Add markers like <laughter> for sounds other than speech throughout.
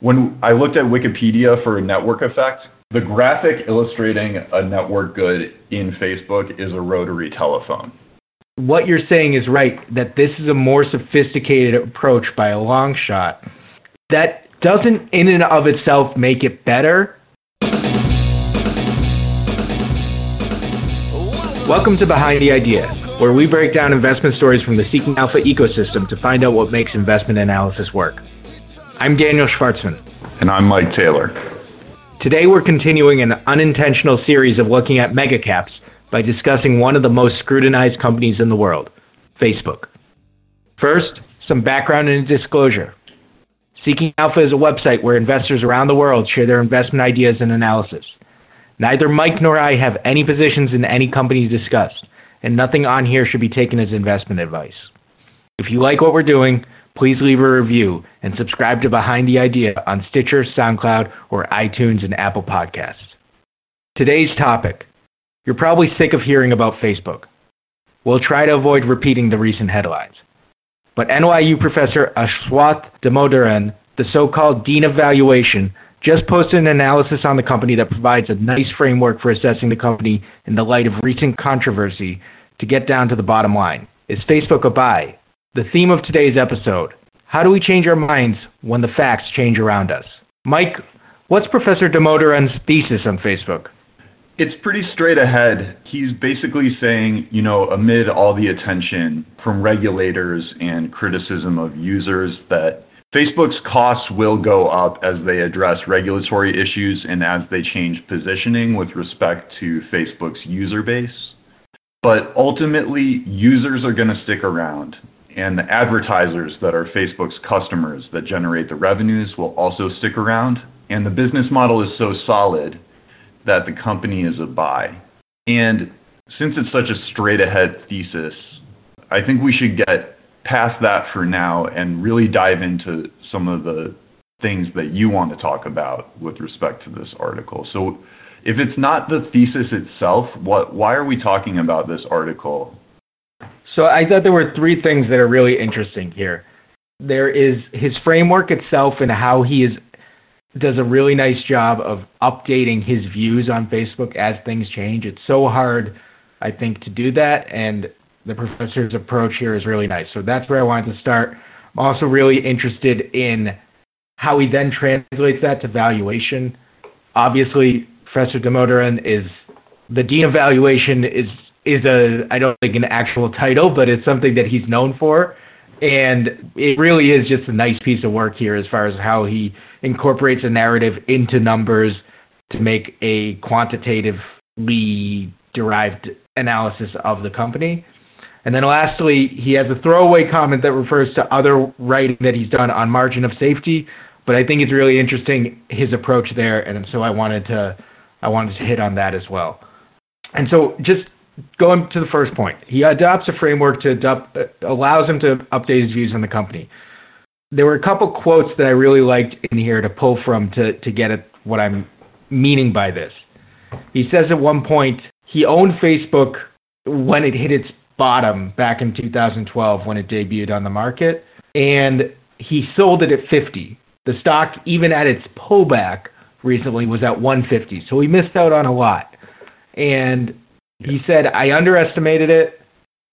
when I looked at Wikipedia for a network effect, the graphic illustrating a network good in Facebook is a rotary telephone. What you're saying is right, that this is a more sophisticated approach by a long shot. That doesn't, in and of itself, make it better. Welcome to Behind the Idea, where we break down investment stories from the Seeking Alpha ecosystem to find out what makes investment analysis work. I'm Daniel Schwartzman. And I'm Mike Taylor. Today we're continuing an unintentional series of looking at megacaps by discussing one of the most scrutinized companies in the world, Facebook. First, some background and disclosure. Seeking Alpha is a website where investors around the world share their investment ideas and analysis. Neither Mike nor I have any positions in any company discussed, and nothing on here should be taken as investment advice. If you like what we're doing, please leave a review and subscribe to Behind the Idea on Stitcher, SoundCloud, or iTunes and Apple Podcasts. Today's topic. You're probably sick of hearing about Facebook. We'll try to avoid repeating the recent headlines. But NYU professor Aswath Damodaran, the so-called dean of valuation, just posted an analysis on the company that provides a nice framework for assessing the company in the light of recent controversy to get down to the bottom line. Is Facebook a buy? The theme of today's episode How do we change our minds when the facts change around us? Mike, what's Professor Damodaran's thesis on Facebook? It's pretty straight ahead. He's basically saying, you know, amid all the attention from regulators and criticism of users, that Facebook's costs will go up as they address regulatory issues and as they change positioning with respect to Facebook's user base. But ultimately, users are going to stick around and the advertisers that are Facebook's customers that generate the revenues will also stick around. And the business model is so solid that the company is a buy. And since it's such a straight ahead thesis, I think we should get past that for now and really dive into some of the things that you want to talk about with respect to this article. So if it's not the thesis itself, what why are we talking about this article so I thought there were three things that are really interesting here. There is his framework itself and how he is does a really nice job of updating his views on Facebook as things change. It's so hard, I think, to do that, and the professor's approach here is really nice. So that's where I wanted to start. I'm also really interested in how he then translates that to valuation. Obviously, Professor Damodaran is the dean of valuation is is a I don't think an actual title, but it's something that he's known for. And it really is just a nice piece of work here as far as how he incorporates a narrative into numbers to make a quantitatively derived analysis of the company. And then lastly, he has a throwaway comment that refers to other writing that he's done on margin of safety, but I think it's really interesting his approach there, and so I wanted to I wanted to hit on that as well. And so just going to the first point, he adopts a framework to adopt, allows him to update his views on the company. There were a couple quotes that I really liked in here to pull from to, to get at what I'm meaning by this. He says at one point he owned Facebook when it hit its bottom back in 2012 when it debuted on the market, and he sold it at 50. The stock, even at its pullback recently, was at 150. So he missed out on a lot. And he said, I underestimated it.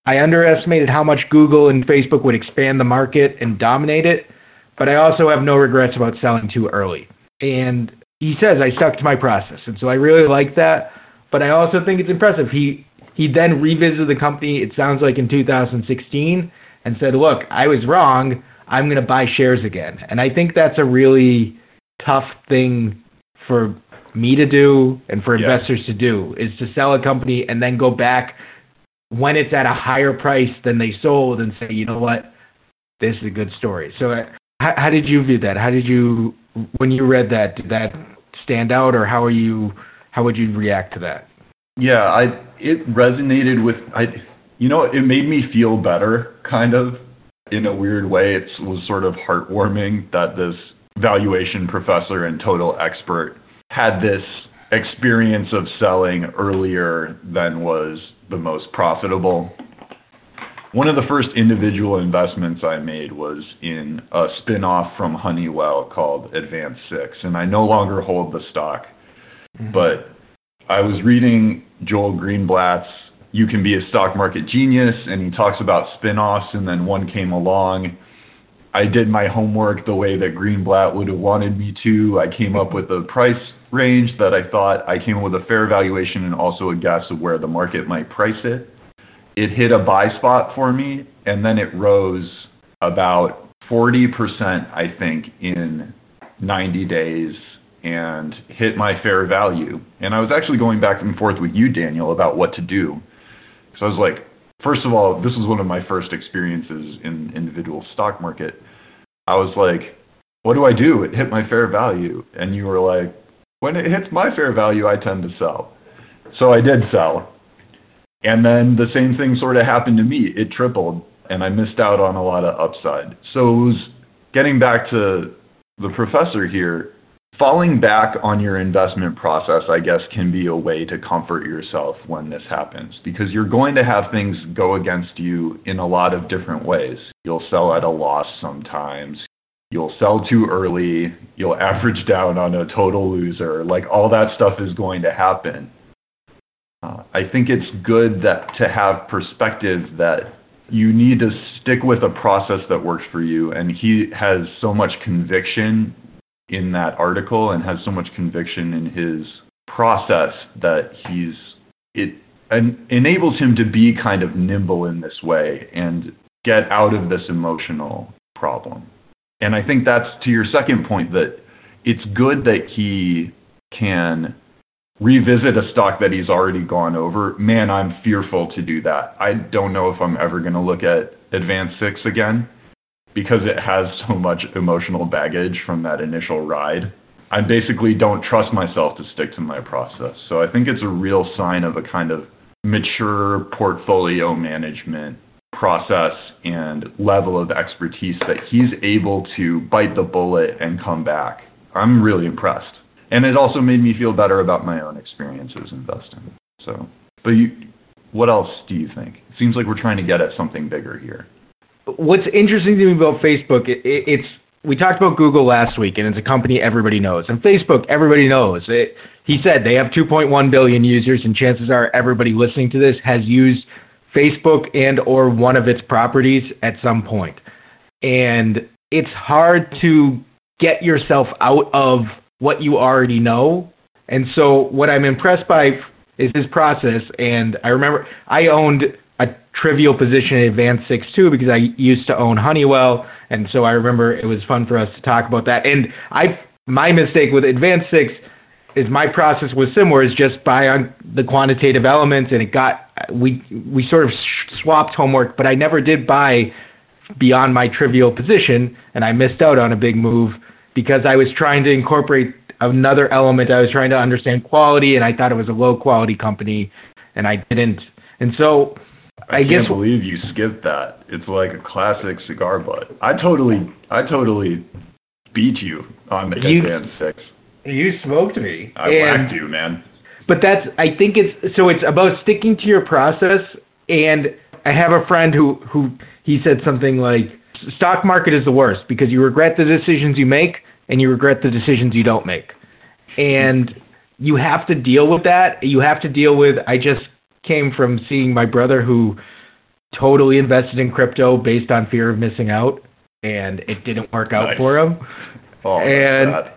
I underestimated how much Google and Facebook would expand the market and dominate it, but I also have no regrets about selling too early. And he says I stuck to my process, and so I really like that. But I also think it's impressive. He he then revisited the company. It sounds like in 2016, and said, "Look, I was wrong. I'm going to buy shares again." And I think that's a really tough thing for me to do and for yeah. investors to do is to sell a company and then go back when it's at a higher price than they sold and say, you know what, this is a good story. So, uh, how, how did you view that? How did you, when you read that, did that stand out, or how are you, how would you react to that? Yeah, I it resonated with I, you know, it made me feel better, kind of in a weird way. It was sort of heartwarming that this valuation professor and total expert had this experience of selling earlier than was the most profitable. one of the first individual investments I made was in a spin-off from Honeywell called AdvanSix, and I no longer hold the stock. Mm-hmm. But I was reading Joel Greenblatt's You Can Be a Stock Market Genius, and he talks about spin-offs, and then one came along. I did my homework the way that Greenblatt would have wanted me to. I came up with a price range that I thought I came up with a fair valuation and also a guess of where the market might price it it hit a buy spot for me, and then it rose about 40%, I think, in 90 days and hit my fair value. And I was actually going back and forth with you, Daniel, about what to do. So I was like, first of all, this was one of my first experiences in individual stock market. I was like, what do I do? It hit my fair value. And you were like, when it hits my fair value, I tend to sell. So I did sell. And then the same thing sort of happened to me. It tripled, and I missed out on a lot of upside. So it was getting back to the professor here. Falling back on your investment process, I guess, can be a way to comfort yourself when this happens because you're going to have things go against you in a lot of different ways. You'll sell at a loss sometimes. You'll sell too early. You'll average down on a total loser. Like all that stuff is going to happen. Uh, I think it's good that to have perspective that you need to stick with a process that works for you. And he has so much conviction in that article and has so much conviction in his process that he's it and enables him to be kind of nimble in this way and get out of this emotional problem. And I think that's to your second point that it's good that he can revisit a stock that he's already gone over, man, I'm fearful to do that. I don't know if I'm ever going to look at AdvanSix again because it has so much emotional baggage from that initial ride. I basically don't trust myself to stick to my process. So I think it's a real sign of a kind of mature portfolio management process and level of expertise that he's able to bite the bullet and come back. I'm really impressed and it also made me feel better about my own experiences investing. So, but you, what else do you think? It seems like we're trying to get at something bigger here. What's interesting to me about Facebook, it, it, it's we talked about Google last week, and it's a company everybody knows, and Facebook everybody knows. It, he said they have 2.1 billion users, and chances are everybody listening to this has used Facebook and or one of its properties at some point. And it's hard to get yourself out of what you already know. And so what I'm impressed by is his process. And I remember I owned a trivial position in AdvanSix too because I used to own Honeywell, and so I remember it was fun for us to talk about that. And I my mistake with AdvanSix is my process was similar is just buy on the quantitative elements and it got we we sort of swapped homework but I never did buy beyond my trivial position and I missed out on a big move because I was trying to incorporate another element. I was trying to understand quality, and I thought it was a low quality company, and I didn't. And so I, I can't guess, believe you skipped that. It's like a classic cigar butt. I totally, I totally beat you on the you, Six. You smoked me. I and, whacked you, man. But that's, I think it's so it's about sticking to your process. And I have a friend who who he said something like, "Stock market is the worst because you regret the decisions you make, and you regret the decisions you don't make. And you have to deal with that. You have to deal with I just came from seeing my brother who totally invested in crypto based on fear of missing out and it didn't work out nice. for him. Oh, and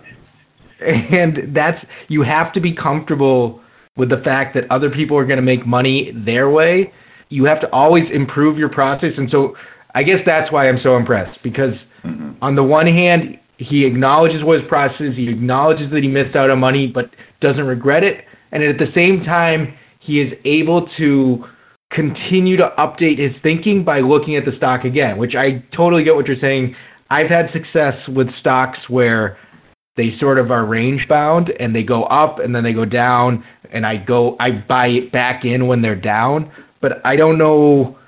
and that's you have to be comfortable with the fact that other people are going to make money their way. You have to always improve your process and so I guess that's why I'm so impressed because mm-hmm. on the one hand he acknowledges what his process is. He acknowledges that he missed out on money, but doesn't regret it. And at the same time, he is able to continue to update his thinking by looking at the stock again, which I totally get what you're saying. I've had success with stocks where they sort of are range bound and they go up and then they go down and I go I buy it back in when they're down, but I don't know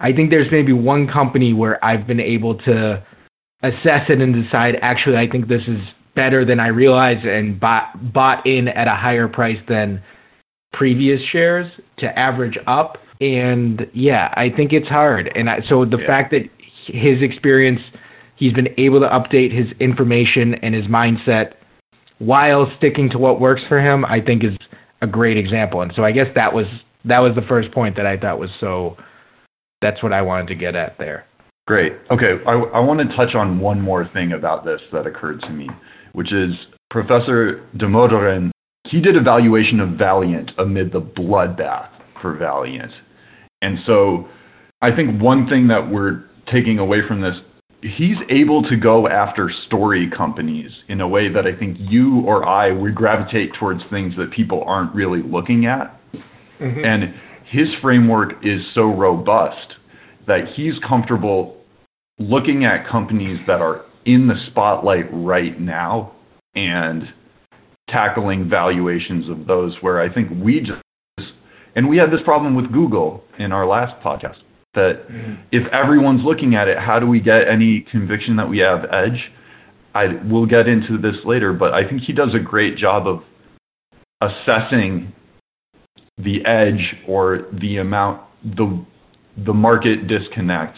I think there's maybe one company where I've been able to assess it and decide actually I think this is better than I realized and bought bought in at a higher price than previous shares to average up And yeah, I think it's hard. And I, so the yeah. fact that his experience, he's been able to update his information and his mindset while sticking to what works for him, I think is a great example. And so I guess that was that was the first point that I thought was so. That's what I wanted to get at there. Great. Okay, I, I want to touch on one more thing about this that occurred to me, which is Professor Damodaran. He did evaluation of Valeant amid the bloodbath for Valeant, and so I think one thing that we're taking away from this he's able to go after story companies in a way that I think you or I would gravitate towards things that people aren't really looking at. Mm-hmm. And his framework is so robust that he's comfortable looking at companies that are in the spotlight right now and tackling valuations of those where I think we just and we had this problem with Google in our last podcast that if everyone's looking at it, how do we get any conviction that we have edge? I we'll get into this later, but I think he does a great job of assessing the edge or the amount the the market disconnect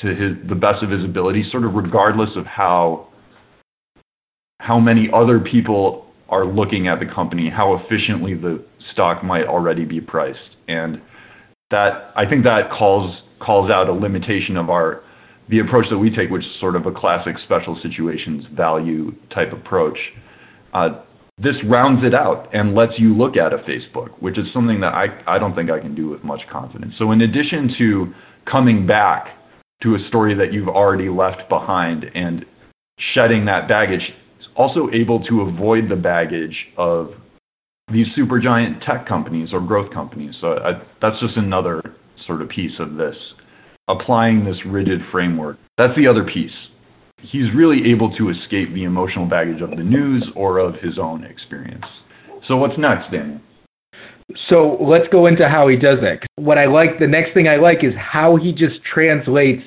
to his the best of his ability, sort of regardless of how how many other people are looking at the company, how efficiently the stock might already be priced. And that I think that calls calls out a limitation of our the approach that we take, which is sort of a classic special situations value type approach. Uh, this rounds it out and lets you look at a Facebook, which is something that I, I don't think I can do with much confidence. So, in addition to coming back to a story that you've already left behind and shedding that baggage, also able to avoid the baggage of these super giant tech companies or growth companies. So I, that's just another sort of piece of this, applying this rigid framework. That's the other piece. He's really able to escape the emotional baggage of the news or of his own experience. So what's next, Daniel? So let's go into how he does that. What I like, the next thing I like is how he just translates.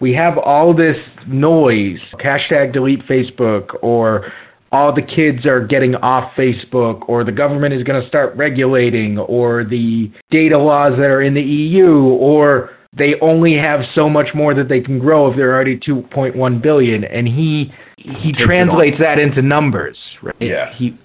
We have all this noise, hashtag delete Facebook, or all the kids are getting off Facebook, or the government is going to start regulating, or the data laws that are in the EU, or they only have so much more that they can grow if they're already 2.1 billion, and he he translates that into numbers. Right? Yeah. He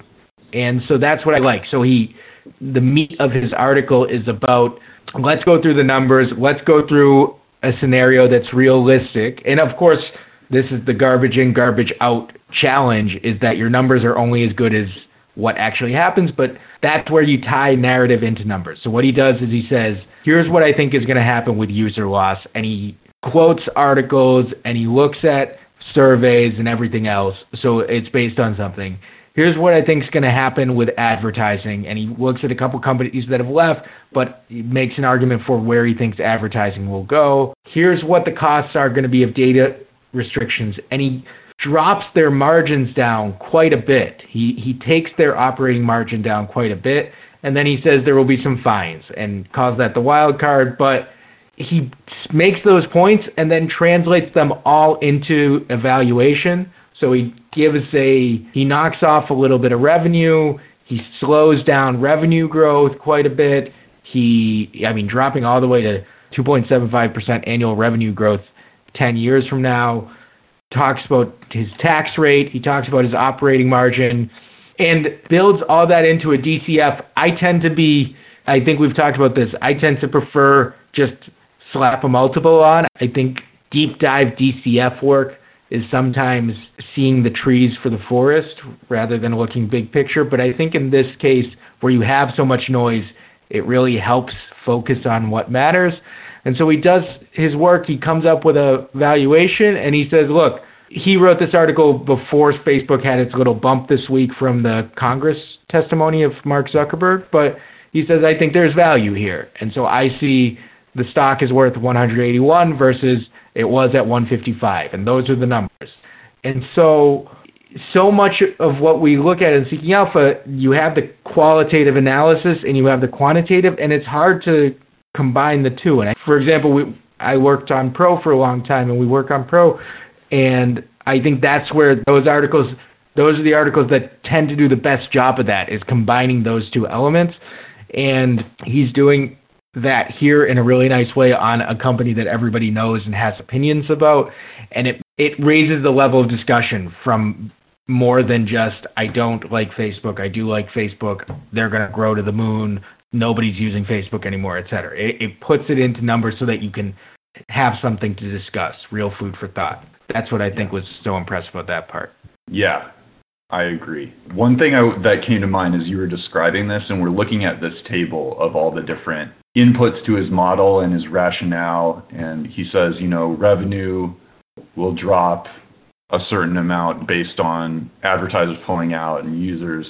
and so that's what I like. So he the meat of his article is about let's go through the numbers, let's go through a scenario that's realistic, and of course this is the garbage in, garbage out challenge is that your numbers are only as good as what actually happens, but that's where you tie narrative into numbers. So what he does is he says, here's what I think is going to happen with user loss, and he quotes articles and he looks at surveys and everything else. So it's based on something. Here's what I think is going to happen with advertising, and he looks at a couple companies that have left, but he makes an argument for where he thinks advertising will go. Here's what the costs are going to be of data restrictions, and he drops their margins down quite a bit. He he takes their operating margin down quite a bit, and then he says there will be some fines and calls that the wild card. But he makes those points and then translates them all into evaluation. So he gives a he knocks off a little bit of revenue. He slows down revenue growth quite a bit. He I mean dropping all the way to 2.75% annual revenue growth 10 years from now, talks about his tax rate, he talks about his operating margin, and builds all that into a DCF. I tend to be, I think we've talked about this, I tend to prefer just slap a multiple on. I think deep dive DCF work is sometimes seeing the trees for the forest rather than looking big picture. But I think in this case, where you have so much noise, it really helps focus on what matters. And so he does his work, he comes up with a valuation, and he says, look, he wrote this article before Facebook had its little bump this week from the Congress testimony of Mark Zuckerberg, but he says, I think there's value here. And so I see the stock is worth 181 versus it was at 155, and those are the numbers. And so so much of what we look at in seeking alpha, you have the qualitative analysis and you have the quantitative, and it's hard to combine the two. And I, for example, we, I worked on Pro for a long time, and we work on Pro, and I think that's where those articles, those are the articles that tend to do the best job of that, is combining those two elements. And he's doing that here in a really nice way on a company that everybody knows and has opinions about and it it raises the level of discussion from more than just I don't like Facebook, I do like Facebook, they're going to grow to the moon, nobody's using Facebook anymore, etc. It, it puts it into numbers so that you can have something to discuss, real food for thought. That's what I think was so impressive about that part. Yeah, I agree. One thing I, that came to mind as you were describing this, and we're looking at this table of all the different inputs to his model and his rationale, and he says, you know, revenue will drop a certain amount based on advertisers pulling out and users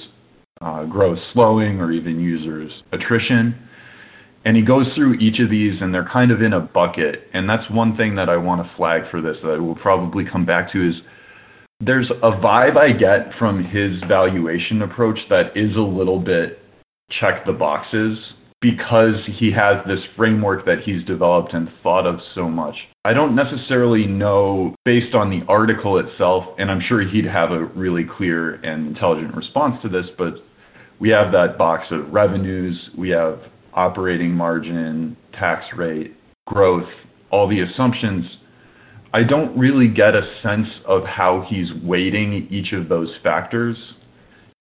uh, growth slowing or even users attrition. And he goes through each of these and they're kind of in a bucket. And that's one thing that I want to flag for this that I will probably come back to is there's a vibe I get from his valuation approach that is a little bit check the boxes because he has this framework that he's developed and thought of so much. I don't necessarily know, based on the article itself, and I'm sure he'd have a really clear and intelligent response to this, but we have that box of revenues, we have operating margin, tax rate, growth, all the assumptions. I don't really get a sense of how he's weighting each of those factors.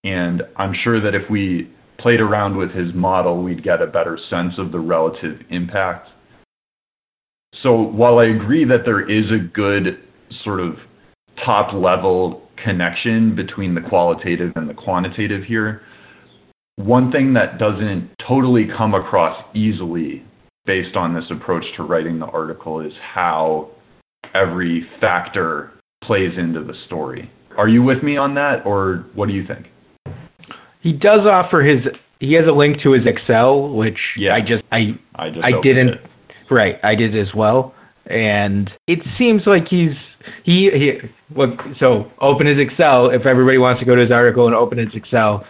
And I'm sure that if we played around with his model, we'd get a better sense of the relative impact. So while I agree that there is a good sort of top level connection between the qualitative and the quantitative here, one thing that doesn't totally come across easily based on this approach to writing the article is how every factor plays into the story. Are you with me on that, or what do you think? He does offer his. He has a link to his Excel, which yeah. I just I I, just I didn't. It. Right, I did as well, and it seems like he's he he. Look, so open his Excel. If everybody wants to go to his article and open his Excel,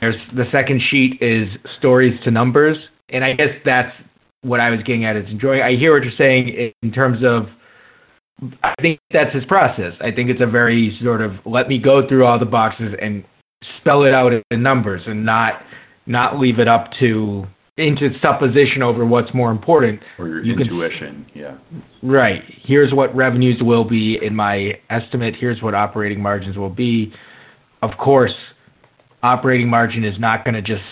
there's the second sheet is stories to numbers, and I guess that's what I was getting at. Is enjoying. I hear what you're saying in terms of. I think that's his process. I think it's a very sort of let me go through all the boxes and spell it out in numbers and not not leave it up to into supposition over what's more important. Or your you intuition, can, yeah. Right. Here's what revenues will be in my estimate. Here's what operating margins will be. Of course, operating margin is not going to just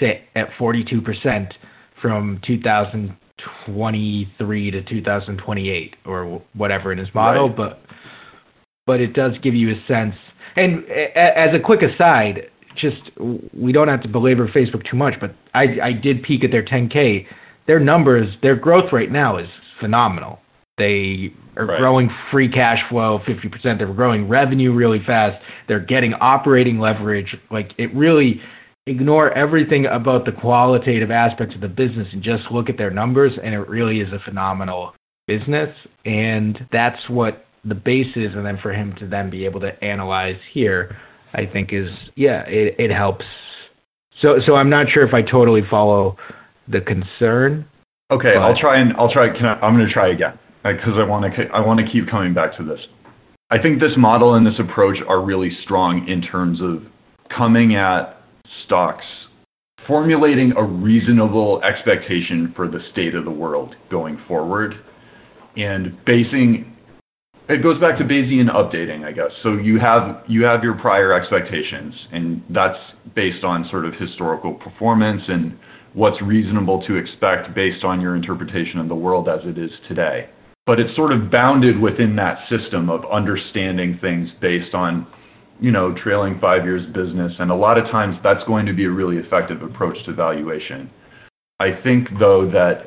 sit at 42% from 2023 to 2028 or whatever in his model, right. but but it does give you a sense and as a quick aside, just we don't have to belabor Facebook too much, but I I did peek at their 10K. Their numbers, their growth right now is phenomenal. They are right. growing free cash flow 50%. They're growing revenue really fast. They're getting operating leverage. Like it really ignore everything about the qualitative aspects of the business and just look at their numbers and it really is a phenomenal business and that's what the basis and then for him to then be able to analyze here, I think is yeah, it, it helps. So so I'm not sure if I totally follow the concern. Okay, but... I'll try and I'll try. Can I, I'm going to try again because I want to I want to keep coming back to this. I think this model and this approach are really strong in terms of coming at stocks, formulating a reasonable expectation for the state of the world going forward, and basing it goes back to Bayesian updating, I guess. So you have you have your prior expectations, and that's based on sort of historical performance and what's reasonable to expect based on your interpretation of the world as it is today. But it's sort of bounded within that system of understanding things based on, you know, trailing five years business, and a lot of times that's going to be a really effective approach to valuation. I think though that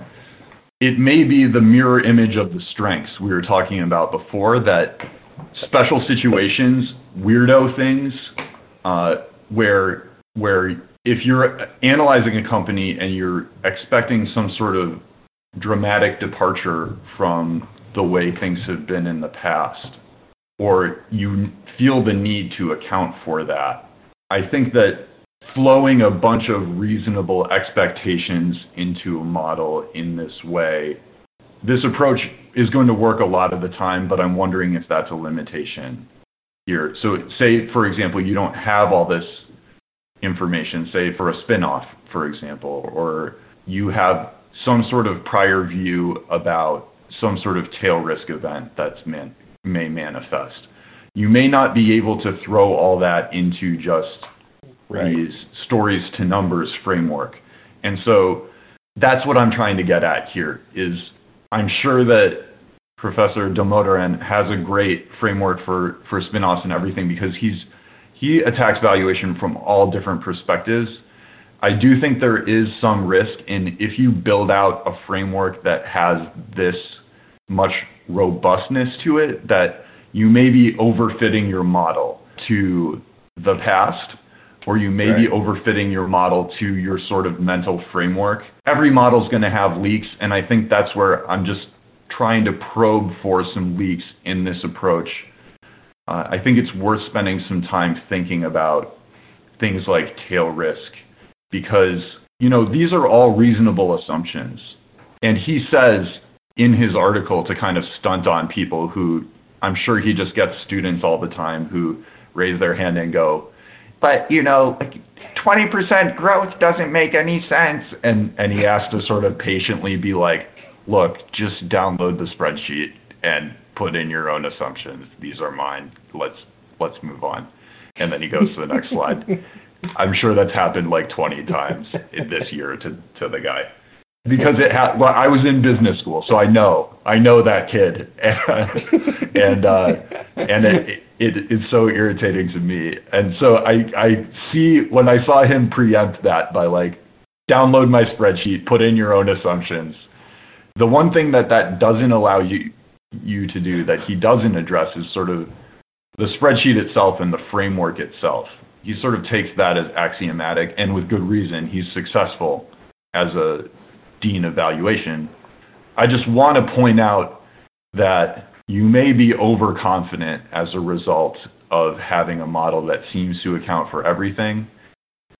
it may be the mirror image of the strengths we were talking about before that special situations, weirdo things, uh, where where if you're analyzing a company and you're expecting some sort of dramatic departure from the way things have been in the past, or you feel the need to account for that, I think that flowing a bunch of reasonable expectations into a model in this way. This approach is going to work a lot of the time, but I'm wondering if that's a limitation here. So, say, for example, you don't have all this information, say, for a spinoff, for example, or you have some sort of prior view about some sort of tail risk event that's man, may manifest. You may not be able to throw all that into just right. these stories to numbers framework. And so that's what I'm trying to get at here is I'm sure that Professor Damodaran has a great framework for, for spin-offs and everything because he's he attacks valuation from all different perspectives. I do think there is some risk in if you build out a framework that has this much robustness to it that you may be overfitting your model to the past or you may right. be overfitting your model to your sort of mental framework. Every model is going to have leaks, and I think that's where I'm just trying to probe for some leaks in this approach. Uh, I think it's worth spending some time thinking about things like tail risk because, you know, these are all reasonable assumptions. And he says in his article to kind of stunt on people who I'm sure he just gets students all the time who raise their hand and go, but you know, 20% growth doesn't make any sense. And and he has to sort of patiently be like, look, just download the spreadsheet and put in your own assumptions. These are mine. Let's let's move on. And then he goes to the next slide. <laughs> I'm sure that's happened like 20 times <laughs> in this year to to the guy because it had. Well, I was in business school, so I know I know that kid, and <laughs> and uh, and it, it is so irritating to me. And so I I see when I saw him preempt that by like download my spreadsheet, put in your own assumptions. The one thing that that doesn't allow you you to do that he doesn't address is sort of the spreadsheet itself and the framework itself. He sort of takes that as axiomatic, and with good reason. He's successful as a dean evaluation. I just want to point out that you may be overconfident as a result of having a model that seems to account for everything.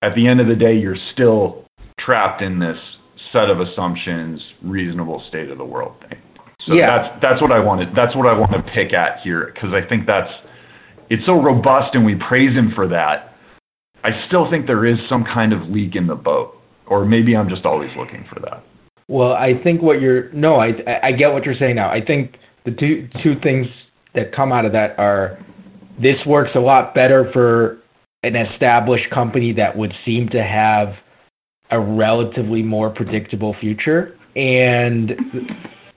At the end of the day, you're still trapped in this set of assumptions, reasonable state of the world thing. So yeah. that's that's what I wanted. That's what I want to pick at here because I think that's it's so robust and we praise him for that. I still think there is some kind of leak in the boat, or maybe I'm just always looking for that. Well, I think what you're no, I I get what you're saying now. I think the two two things that come out of that are this works a lot better for an established company that would seem to have a relatively more predictable future and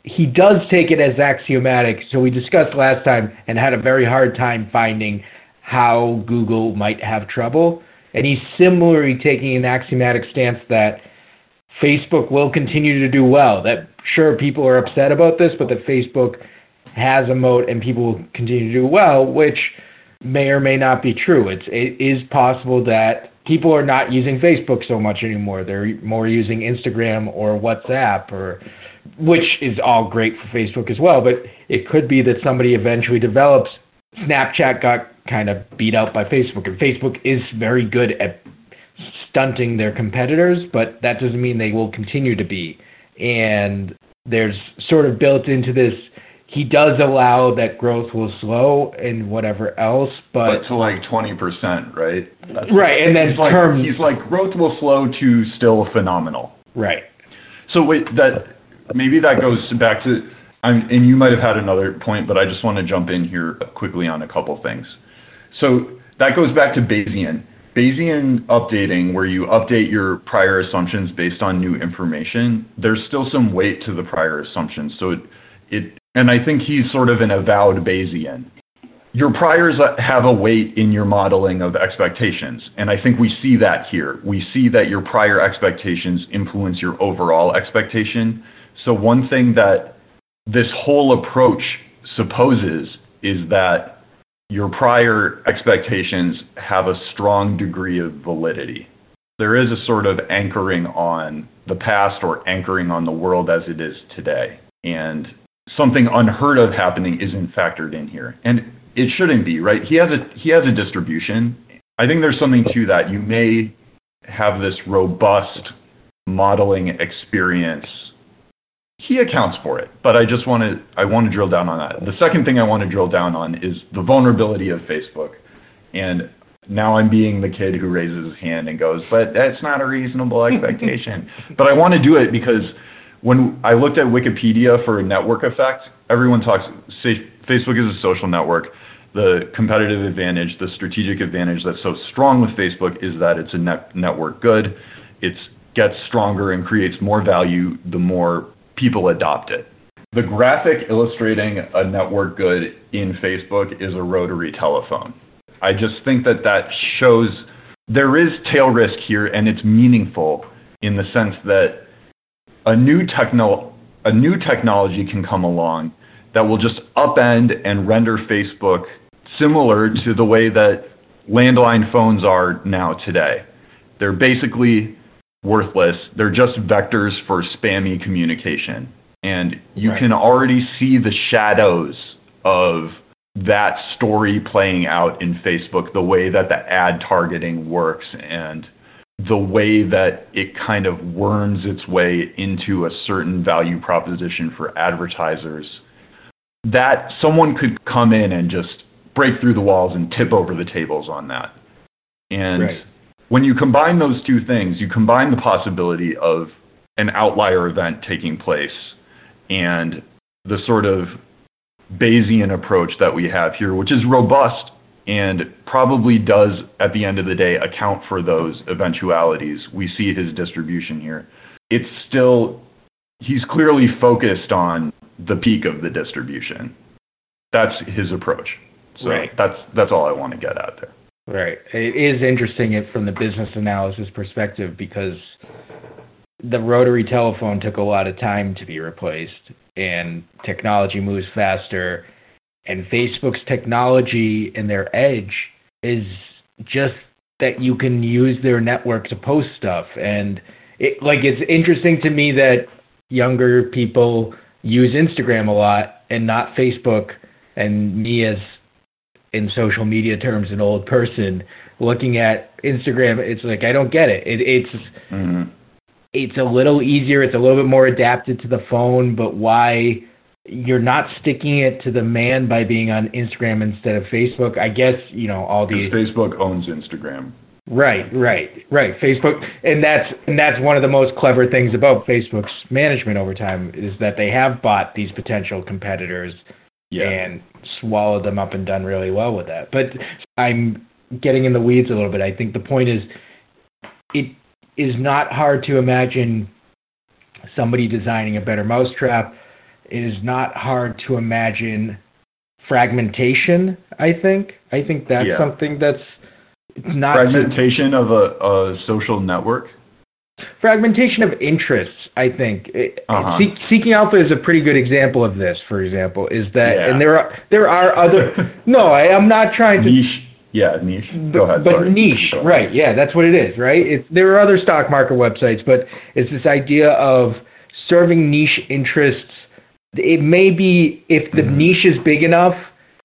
he does take it as axiomatic so we discussed last time and had a very hard time finding how Google might have trouble and he's similarly taking an axiomatic stance that Facebook will continue to do well that sure people are upset about this but that Facebook has a moat and people will continue to do well, which may or may not be true. It's it is possible that people are not using Facebook so much anymore. They're more using Instagram or WhatsApp or which is all great for Facebook as well, but it could be that somebody eventually develops Snapchat got kind of beat out by Facebook and Facebook is very good at stunting their competitors, but that doesn't mean they will continue to be. And there's sort of built into this he does allow that growth will slow and whatever else, but, but to like twenty percent, right? That's right, and then he's like, he's like growth will slow to still phenomenal. Right. So wait, that maybe that goes back to, I'm, and you might have had another point, but I just want to jump in here quickly on a couple things. So that goes back to Bayesian. Bayesian updating, where you update your prior assumptions based on new information, there's still some weight to the prior assumptions. So it, it and I think he's sort of an avowed Bayesian. Your priors have a weight in your modeling of expectations, and I think we see that here. We see that your prior expectations influence your overall expectation. So, one thing that this whole approach supposes is that your prior expectations have a strong degree of validity. There is a sort of anchoring on the past or anchoring on the world as it is today. And something unheard of happening isn't factored in here. And it shouldn't be, right? He has a he has a distribution. I think there's something to that. You may have this robust modeling experience. He accounts for it, but I just want to I want to drill down on that. The second thing I want to drill down on is the vulnerability of Facebook. And now I'm being the kid who raises his hand and goes, "But that's not a reasonable <laughs> expectation." but I want to do it because when I looked at Wikipedia for a network effect, everyone talks Facebook is a social network. The competitive advantage, the strategic advantage that's so strong with Facebook is that it's a net, network good. It gets stronger and creates more value the more people adopt it. The graphic illustrating a network good in Facebook is a rotary telephone. I just think that that shows there is tail risk here and it's meaningful in the sense that a new techno a new technology can come along that will just upend and render Facebook similar to the way that landline phones are now today. They're basically worthless. They're just vectors for spammy communication. And you right. can already see the shadows of that story playing out in Facebook, the way that the ad targeting works and the way that it kind of worms its way into a certain value proposition for advertisers, that someone could come in and just break through the walls and tip over the tables on that. And right. When you combine those two things, you combine the possibility of an outlier event taking place and the sort of Bayesian approach that we have here, which is robust and probably does, at the end of the day, account for those eventualities. We see his distribution here. It's still, he's clearly focused on the peak of the distribution. That's his approach. So right. that's that's all I want to get out there. Right. It is interesting from the business analysis perspective because the rotary telephone took a lot of time to be replaced and technology moves faster and Facebook's technology and their edge is just that you can use their network to post stuff and it like it's interesting to me that younger people use Instagram a lot and not Facebook and me as in social media terms an old person looking at Instagram it's like I don't get it, it it's mm-hmm. it's a little easier it's a little bit more adapted to the phone but why you're not sticking it to the man by being on Instagram instead of Facebook. I guess you know all the Facebook owns Instagram. Right, right, right. Facebook, and that's and that's one of the most clever things about Facebook's management over time is that they have bought these potential competitors yeah. and swallowed them up and done really well with that. But I'm getting in the weeds a little bit. I think the point is, it is not hard to imagine somebody designing a better mousetrap it is not hard to imagine fragmentation. I think. I think that's yeah. something that's not fragmentation of a, a, social network. Fragmentation of interests. I think uh-huh. Seek, Seeking Alpha is a pretty good example of this. For example, is that yeah. and there are there are other. <laughs> no, I, am not trying to niche. Yeah, niche. Go ahead. But sorry. niche, right? Yeah, that's what it is, right? It's, there are other stock market websites, but it's this idea of serving niche interests it may be if the mm-hmm. niche is big enough,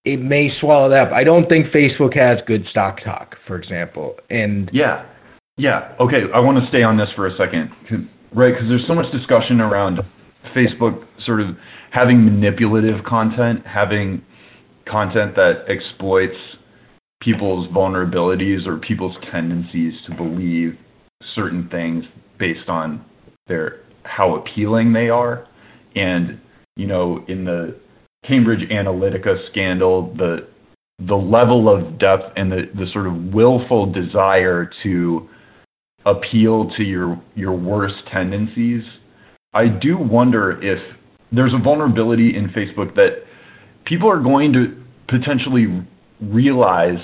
it may swallow that up. I don't think Facebook has good stock talk, for example. And yeah, yeah, okay. I want to stay on this for a second, right? Because there's so much discussion around Facebook sort of having manipulative content, having content that exploits people's vulnerabilities or people's tendencies to believe certain things based on their how appealing they are and you know, in the Cambridge Analytica scandal, the the level of depth and the, the sort of willful desire to appeal to your your worst tendencies, I do wonder if there's a vulnerability in Facebook that people are going to potentially realize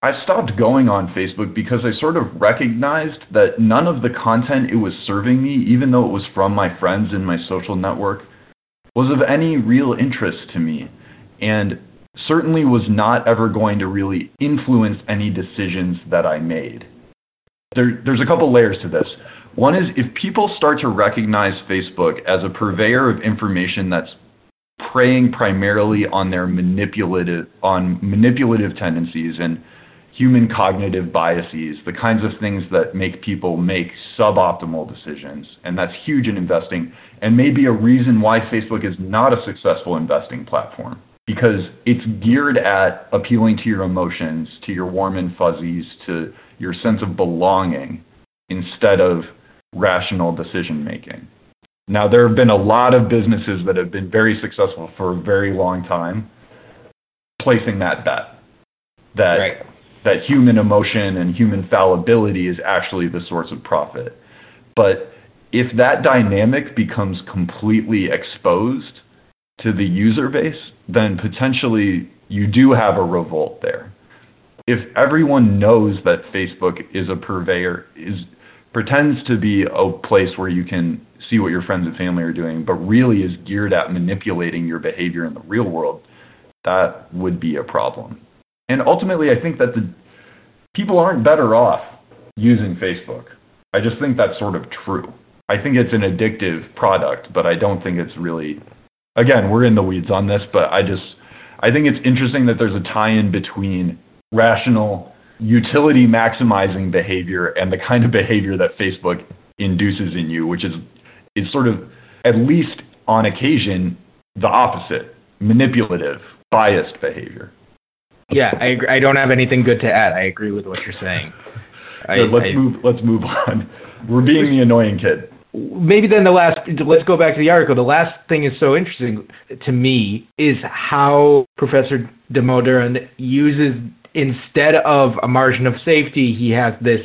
I stopped going on Facebook because I sort of recognized that none of the content it was serving me, even though it was from my friends in my social network, was of any real interest to me and certainly was not ever going to really influence any decisions that I made. There, there's a couple layers to this. One is if people start to recognize Facebook as a purveyor of information that's preying primarily on their manipulative on manipulative tendencies and human cognitive biases, the kinds of things that make people make suboptimal decisions. And that's huge in investing and may be a reason why Facebook is not a successful investing platform because it's geared at appealing to your emotions, to your warm and fuzzies, to your sense of belonging instead of rational decision making. Now, there have been a lot of businesses that have been very successful for a very long time placing that bet that Right. that human emotion and human fallibility is actually the source of profit. But if that dynamic becomes completely exposed to the user base, then potentially you do have a revolt there. If everyone knows that Facebook is a purveyor, is pretends to be a place where you can see what your friends and family are doing, but really is geared at manipulating your behavior in the real world, that would be a problem. And ultimately, I think that the people aren't better off using Facebook. I just think that's sort of true. I think it's an addictive product, but I don't think it's really. Again, we're in the weeds on this, but I just I think it's interesting that there's a tie-in between rational utility maximizing behavior and the kind of behavior that Facebook induces in you, which is is sort of at least on occasion the opposite, manipulative, biased behavior. Yeah, I agree. I don't have anything good to add. I agree with what you're saying. I, let's I- move let's move on. We're being the annoying kid. Maybe then the last let's go back to the article the last thing is so interesting to me is how professor Damodaran uses instead of a margin of safety he has this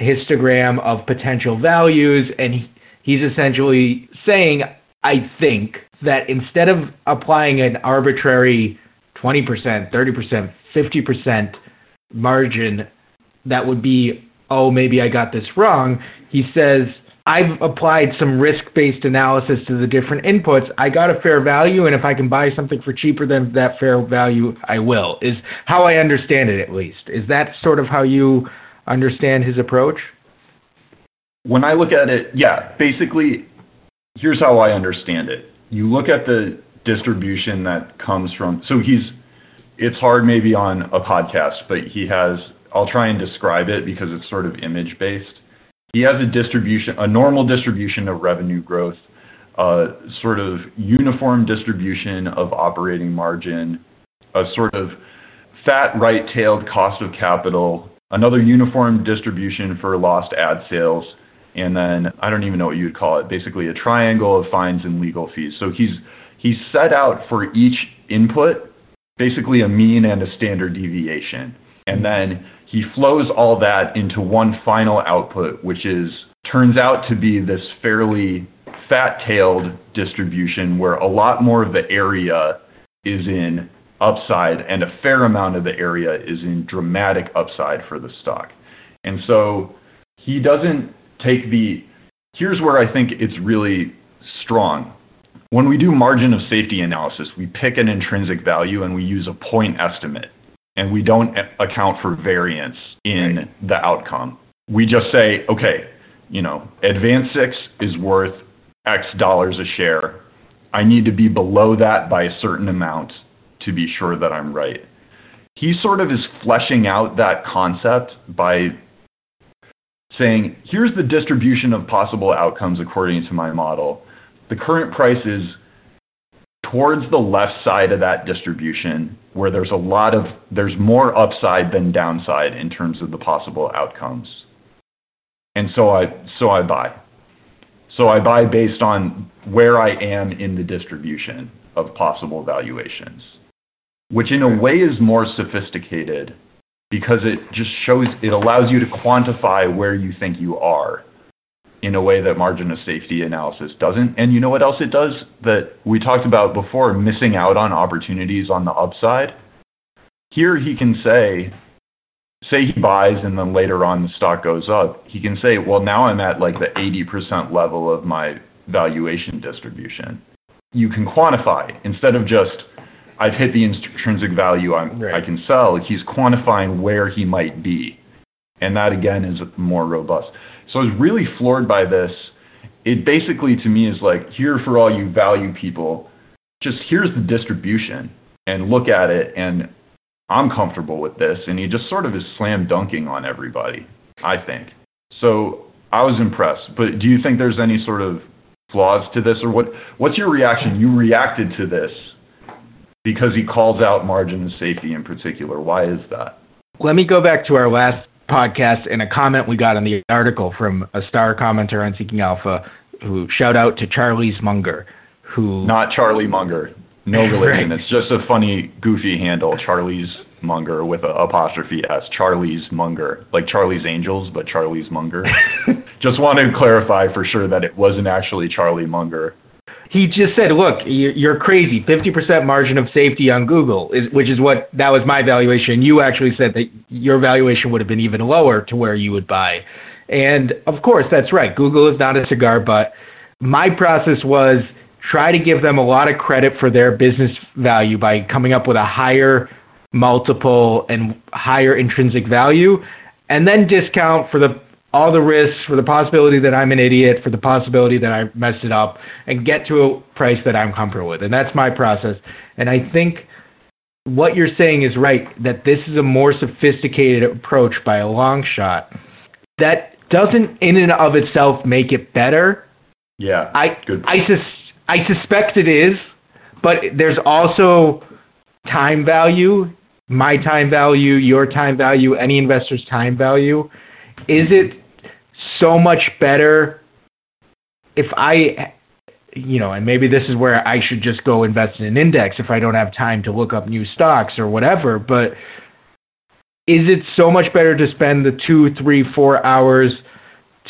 histogram of potential values and he, he's essentially saying i think that instead of applying an arbitrary 20% 30% 50% margin that would be, oh, maybe I got this wrong. He says, I've applied some risk based analysis to the different inputs. I got a fair value, and if I can buy something for cheaper than that fair value, I will, is how I understand it at least. Is that sort of how you understand his approach? When I look at it, yeah, basically, here's how I understand it. You look at the distribution that comes from, so he's, it's hard maybe on a podcast, but he has, I'll try and describe it because it's sort of image based. He has a distribution, a normal distribution of revenue growth, a sort of uniform distribution of operating margin, a sort of fat right tailed cost of capital, another uniform distribution for lost ad sales, and then I don't even know what you would call it, basically a triangle of fines and legal fees. So he's he's set out for each input basically a mean and a standard deviation. And then he flows all that into one final output, which is turns out to be this fairly fat-tailed distribution where a lot more of the area is in upside and a fair amount of the area is in dramatic upside for the stock. And so he doesn't take the here's where I think it's really strong. When we do margin of safety analysis, we pick an intrinsic value and we use a point estimate and we don't account for variance in the outcome. We just say, okay, you know, AdvanSix is worth X dollars a share. I need to be below that by a certain amount to be sure that I'm right. He sort of is fleshing out that concept by saying, here's the distribution of possible outcomes according to my model. The current price is towards the left side of that distribution where there's a lot of there's more upside than downside in terms of the possible outcomes. And so I so I buy. So I buy based on where I am in the distribution of possible valuations, which in a way is more sophisticated because it just shows it allows you to quantify where you think you are in a way that margin of safety analysis doesn't. And you know what else it does that we talked about before missing out on opportunities on the upside? Here he can say, say he buys and then later on the stock goes up, he can say, well, now I'm at like the 80% level of my valuation distribution. You can quantify instead of just, I've hit the intrinsic value I'm, Right. I can sell, he's quantifying where he might be. And that again is more robust. So I was really floored by this. It basically to me is like, here for all you value people, just here's the distribution and look at it and I'm comfortable with this. And he just sort of is slam dunking on everybody, I think. So I was impressed. But do you think there's any sort of flaws to this or what what's your reaction? You reacted to this because he calls out margin of safety in particular. Why is that? Let me go back to our last podcast and a comment we got in the article from a star commenter on Seeking Alpha who shout out to Charlie's Munger, who Not Charlie Munger. No relation. <laughs> Right. It's just a funny, goofy handle. Charlie's Munger with a apostrophe S. Charlie's Munger, like Charlie's Angels, but Charlie's Munger. <laughs> just wanted to clarify for sure that it wasn't actually Charlie Munger. He just said, "Look, you- you're crazy. 50% margin of safety on Google, is, which is what that was my valuation. You actually said that your valuation would have been even lower to where you would buy, and of course that's right. Google is not a cigar butt. My process was try to give them a lot of credit for their business value by coming up with a higher multiple and higher intrinsic value, and then discount for the all the risks, for the possibility that I'm an idiot, for the possibility that I messed it up, and get to a price that I'm comfortable with. And that's my process. And I think what you're saying is right that this is a more sophisticated approach by a long shot. That doesn't, in and of itself, make it better. Yeah. I Good. I sus- I suspect it is, but there's also time value, my time value, your time value, any investor's time value. Is it so much better if I you know, and maybe this is where I should just go invest in an index if I don't have time to look up new stocks or whatever, but is it so much better to spend the two, three, four hours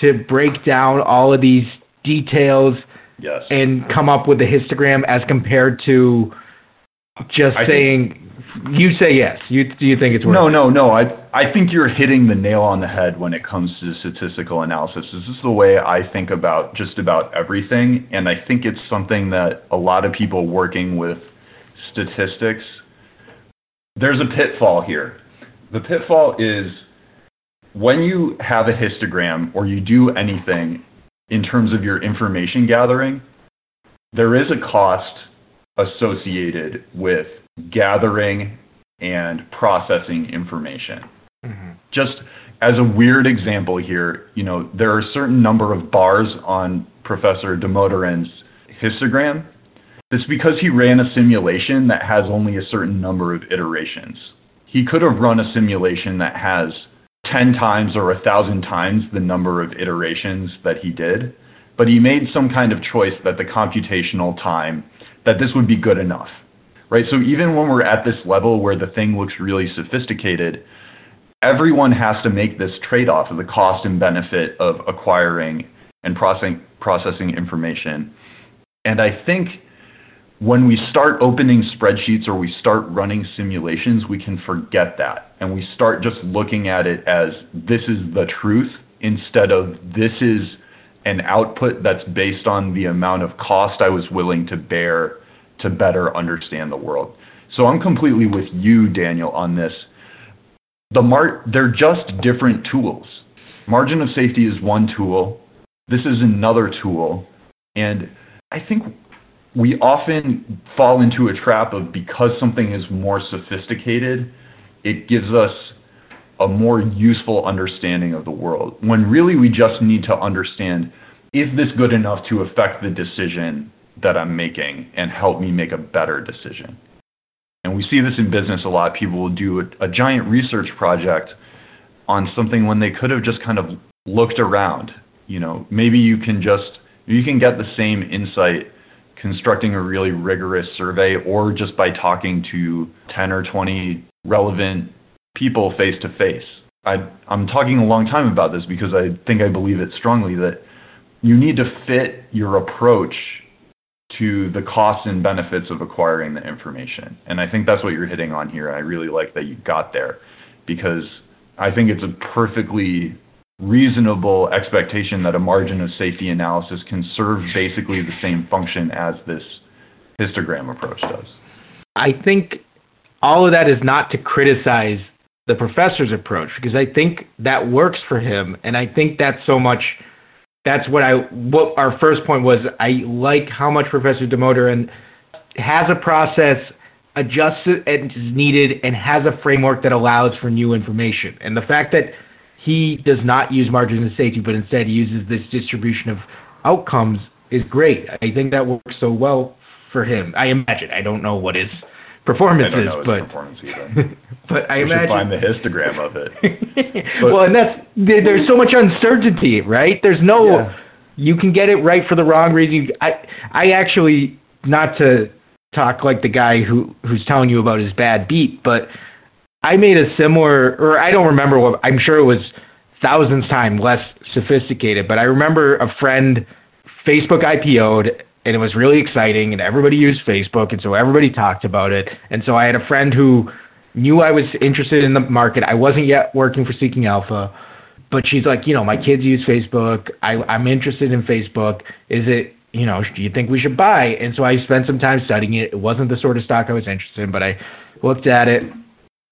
to break down all of these details Yes. and come up with a histogram as compared to just I think- saying you say yes. You do you think it's worth No, it? no, no. I I think you're hitting the nail on the head when it comes to statistical analysis. This is the way I think about just about everything, and I think it's something that a lot of people working with statistics there's a pitfall here. The pitfall is when you have a histogram or you do anything in terms of your information gathering, there is a cost associated with gathering and processing information. Mhm. Just as a weird example here, you know, there are a certain number of bars on Professor Damodaran's histogram. It's because he ran a simulation that has only a certain number of iterations. He could have run a simulation that has 10 times or 1,000 times the number of iterations that he did, but he made some kind of choice that the computational time, that this would be good enough right? So even when we're at this level where the thing looks really sophisticated, everyone has to make this trade-off of the cost and benefit of acquiring and processing processing information. And I think when we start opening spreadsheets or we start running simulations, we can forget that and we start just looking at it as this is the truth instead of this is an output that's based on the amount of cost I was willing to bear to better understand the world. So I'm completely with you, Daniel, on this. The mar- they're just different tools. Margin of safety is one tool. This is another tool, and I think we often fall into a trap of because something is more sophisticated, it gives us a more useful understanding of the world. When really we just need to understand is this good enough to affect the decision that I'm making and help me make a better decision? And we see this in business a lot. People will do a, a giant research project on something when they could have just kind of looked around. You know, maybe you can just you can get the same insight constructing a really rigorous survey or just by talking to 10 or 20 relevant people face to face. I'm talking a long time about this because I think I believe it strongly that you need to fit your approach to the costs and benefits of acquiring the information. And I think that's what you're hitting on here. I really like that you got there because I think it's a perfectly reasonable expectation that a margin of safety analysis can serve basically the same function as this histogram approach does. I think all of that is not to criticize the professor's approach because I think that works for him, and I think that's so much. That's what I what our first point was. I like how much Professor Damodaran has a process, adjusts it as needed, and has a framework that allows for new information. And the fact that he does not use margin of safety, but instead uses this distribution of outcomes is great. I think that works so well for him. I imagine. I don't know what his performance I don't know but performance either. <laughs> but I we imagine should find the histogram of it. <laughs> well, and that's there, there's so much uncertainty, right? There's no Yeah. you can get it right for the wrong reason. I I actually not to talk like the guy who who's telling you about his bad beat, but I made a similar, or I don't remember what. I'm sure it was thousands times less sophisticated, but I remember a friend Facebook IPO'd and it was really exciting and everybody used Facebook and so everybody talked about it. And so I had a friend who knew I was interested in the market. I wasn't yet working for Seeking Alpha, but she's like, you know, my kids use Facebook. I, I'm interested in Facebook. Is it, you know, do you think we should buy? And so I spent some time studying it. It wasn't the sort of stock I was interested in, but I looked at it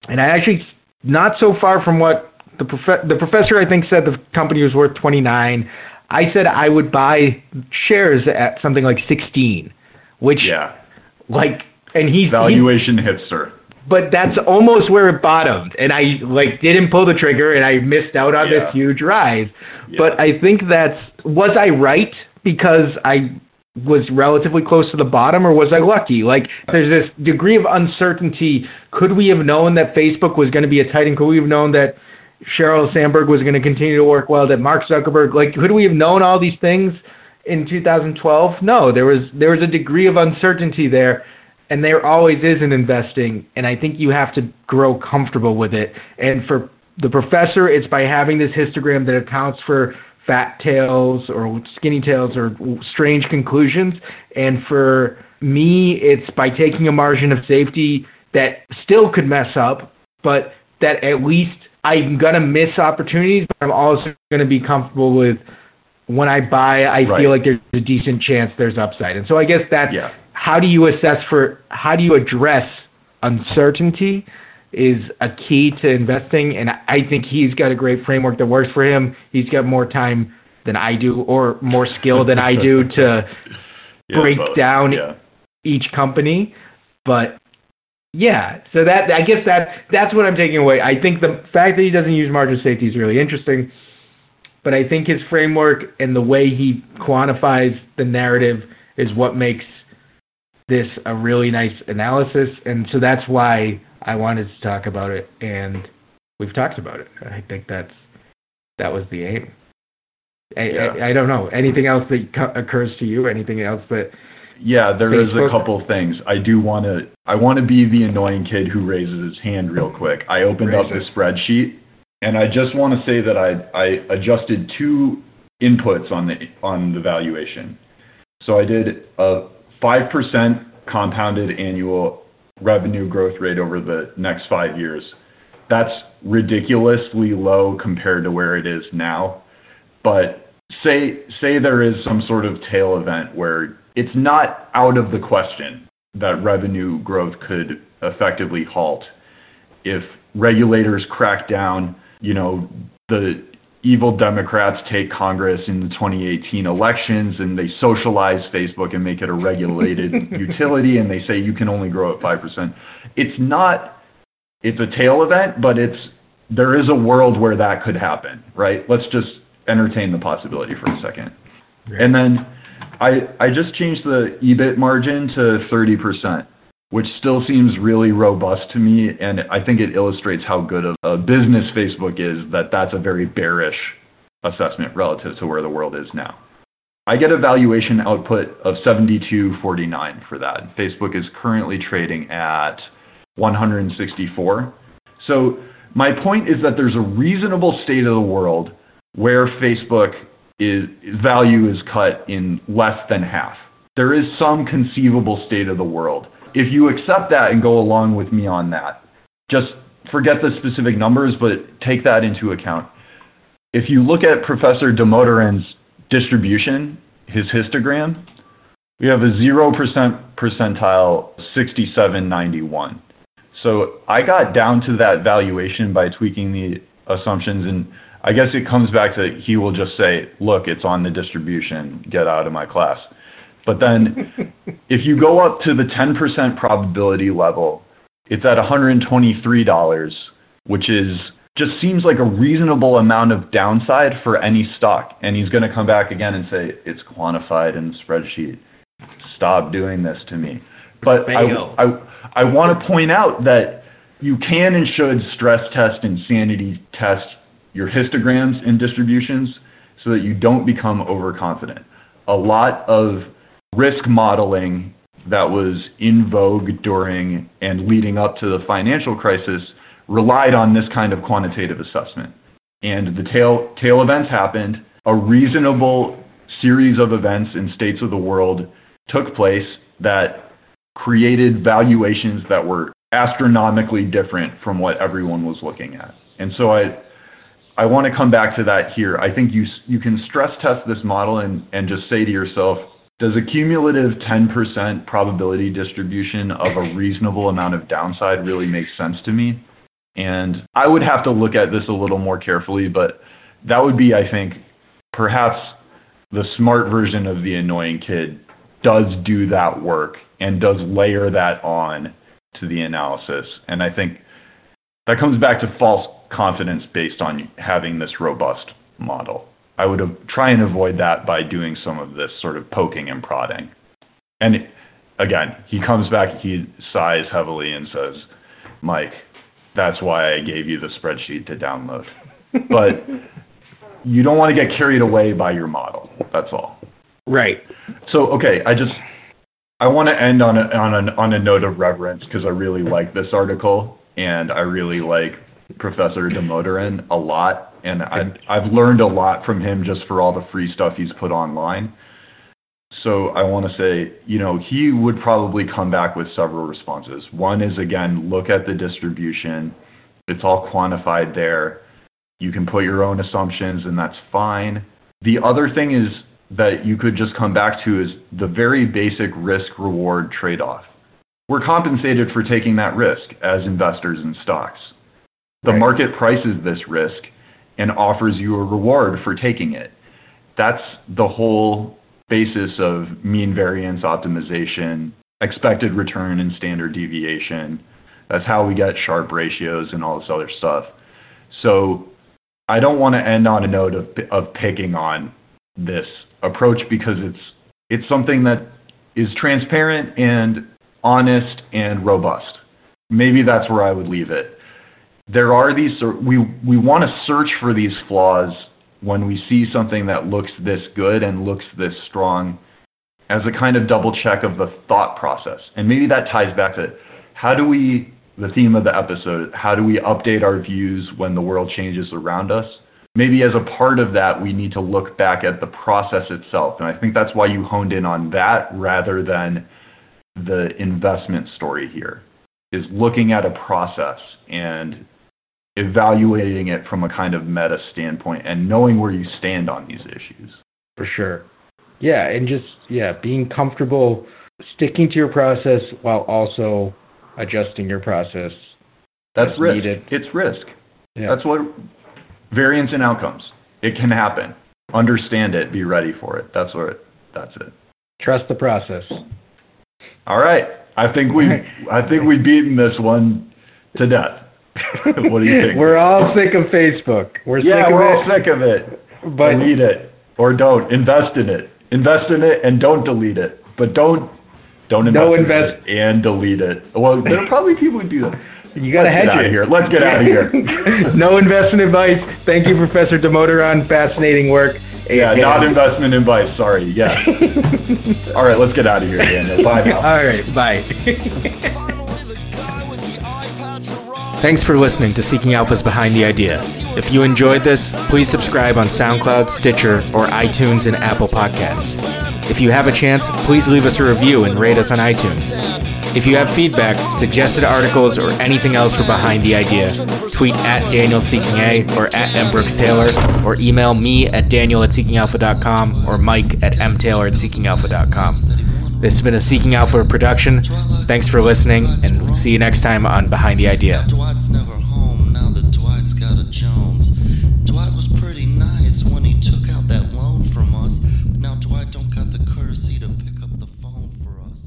and I actually not so far from what the prof- the professor I think said the company was worth 29. I said I would buy shares at something like 16, which yeah, like and he's valuation he, hipster. But that's almost where it bottomed, and I like didn't pull the trigger, and I missed out on yeah. this huge rise. Yeah. But I think that's was I right because I was relatively close to the bottom, or was I lucky? Like, there's this degree of uncertainty. Could we have known that Facebook was going to be a titan? Could we have known that Sheryl Sandberg was going to continue to work well? That Mark Zuckerberg, like, could we have known all these things in 2012? No, there was there was a degree of uncertainty there, and there always is in investing. And I think you have to grow comfortable with it. And for the professor, it's by having this histogram that accounts for fat tails or skinny tails or strange conclusions. And for me, it's by taking a margin of safety that still could mess up, but that at least I'm going to miss opportunities, but I'm also going to be comfortable with when I buy, I right. feel like there's a decent chance there's upside. And so I guess that yeah. how do you assess for, how do you address uncertainty? is a key to investing, and I think he's got a great framework that works for him. He's got more time than I do, or more skill than I do <laughs> to yeah, break both. down yeah. each company. But yeah, so that I guess that that's what I'm taking away. I think the fact that he doesn't use margin safety is really interesting, but I think his framework and the way he quantifies the narrative is what makes this a really nice analysis, and so that's why I wanted to talk about it, and we've talked about it. I think that's that was the aim. I, yeah. I, I don't know anything else that occurs to you. Anything else that? Yeah, there is a couple things. I do want to. I want to be the annoying kid who raises his hand real quick. I opened Raise up it. the spreadsheet, and I just want to say that I I adjusted two inputs on the on the valuation. So I did a five percent compounded annual revenue growth rate over the next five years. That's ridiculously low compared to where it is now. But say say there is some sort of tail event where it's not out of the question that revenue growth could effectively halt if regulators crack down, you know, the evil Democrats take Congress in the 2018 elections and they socialize Facebook and make it a regulated <laughs> utility and they say you can only grow at 5%. It's not, it's a tail event, but it's, there is a world where that could happen, right? Let's just entertain the possibility for a second. And then I, I just changed the EBIT margin to 30% which still seems really robust to me. And I think it illustrates how good of a business Facebook is that that's a very bearish assessment relative to where the world is now. I get a valuation output of 72.49 for that. Facebook is currently trading at 164. So my point is that there's a reasonable state of the world where Facebook is value is cut in less than half. There is some conceivable state of the world if you accept that and go along with me on that, just forget the specific numbers, but take that into account. If you look at Professor Damodaran's distribution, his histogram, we have a 0% percentile 6791. So I got down to that valuation by tweaking the assumptions and I guess it comes back to he will just say, look, it's on the distribution, get out of my class. But then <laughs> if you go up to the 10% probability level, it's at $123, which is just seems like a reasonable amount of downside for any stock. And he's going to come back again and say, it's quantified in the spreadsheet. Stop doing this to me. But I, I, I want to point out that you can and should stress test and sanity test your histograms and distributions so that you don't become overconfident. A lot of risk modeling that was in vogue during and leading up to the financial crisis relied on this kind of quantitative assessment. And the tail, tail events happened. A reasonable series of events in states of the world took place that created valuations that were astronomically different from what everyone was looking at. And so I I want to come back to that here. I think you you can stress test this model and and just say to yourself, does a cumulative 10% probability distribution of a reasonable amount of downside really make sense to me? And I would have to look at this a little more carefully, but that would be, I think, perhaps the smart version of the annoying kid does do that work and does layer that on to the analysis. And I think that comes back to false confidence based on having this robust model. I would try and avoid that by doing some of this sort of poking and prodding. And again, he comes back, he sighs heavily and says, Mike, that's why I gave you the spreadsheet to download. <laughs> But you don't want to get carried away by your model. That's all. Right. So, okay, I just I want to end on a, on a, on a note of reverence because I really like this article and I really like Professor Damodaran a lot, and I, I've learned a lot from him just for all the free stuff he's put online. So I want to say, you know, he would probably come back with several responses. One is again, look at the distribution. It's all quantified there. You can put your own assumptions, and that's fine. The other thing is that you could just come back to is the very basic risk reward trade off. We're compensated for taking that risk as investors in stocks. The right. market prices this risk and offers you a reward for taking it. That's the whole basis of mean variance optimization, expected return, and standard deviation. That's how we get Sharpe ratios and all this other stuff. So I don't want to end on a note of, of picking on this approach because it's it's something that is transparent and honest and robust. Maybe that's where I would leave it there are these we we want to search for these flaws when we see something that looks this good and looks this strong as a kind of double check of the thought process. And maybe that ties back to how do we the theme of the episode, how do we update our views when the world changes around us? Maybe as a part of that, we need to look back at the process itself. And I think that's why you honed in on that rather than the investment story here, is looking at a process and evaluating it from a kind of meta standpoint and knowing where you stand on these issues. For sure. Yeah, and just yeah, being comfortable sticking to your process while also adjusting your process. That's risk. Needed. It's risk. Yeah. That's what variance in outcomes. It can happen. Understand it, be ready for it. That's what it, that's it. Trust the process. All right. I think we I think we've beaten this one to death. <laughs> what do you think? We're all sick of Facebook. We're yeah, sick we're of all sick of it. But delete it or don't invest in it. Invest in it and don't delete it. But don't don't invest, no invest. In it and delete it. Well, there are probably people who do that. You got to hedge it. here. Let's get out of here. <laughs> no investment advice. Thank you, Professor Damodaran. Fascinating work. Yeah, not investment advice. Sorry. Yeah. <laughs> All right, let's get out of here, Daniel. Bye now. All right, bye. Thanks for listening to Seeking Alpha's Behind the Idea. If you enjoyed this, please subscribe on SoundCloud, Stitcher, or iTunes and Apple Podcasts. If you have a chance, please leave us a review and rate us on iTunes. If you have feedback, suggested articles, or anything else for Behind the Idea, tweet at Daniel Seeking A or at M. Brooks Taylor, or email me at daniel at seekingalpha.com or mike at mtaylor at seekingalpha.com. This has been a Seeking Alpha production. Thanks for listening, and see you next time on Behind the Idea.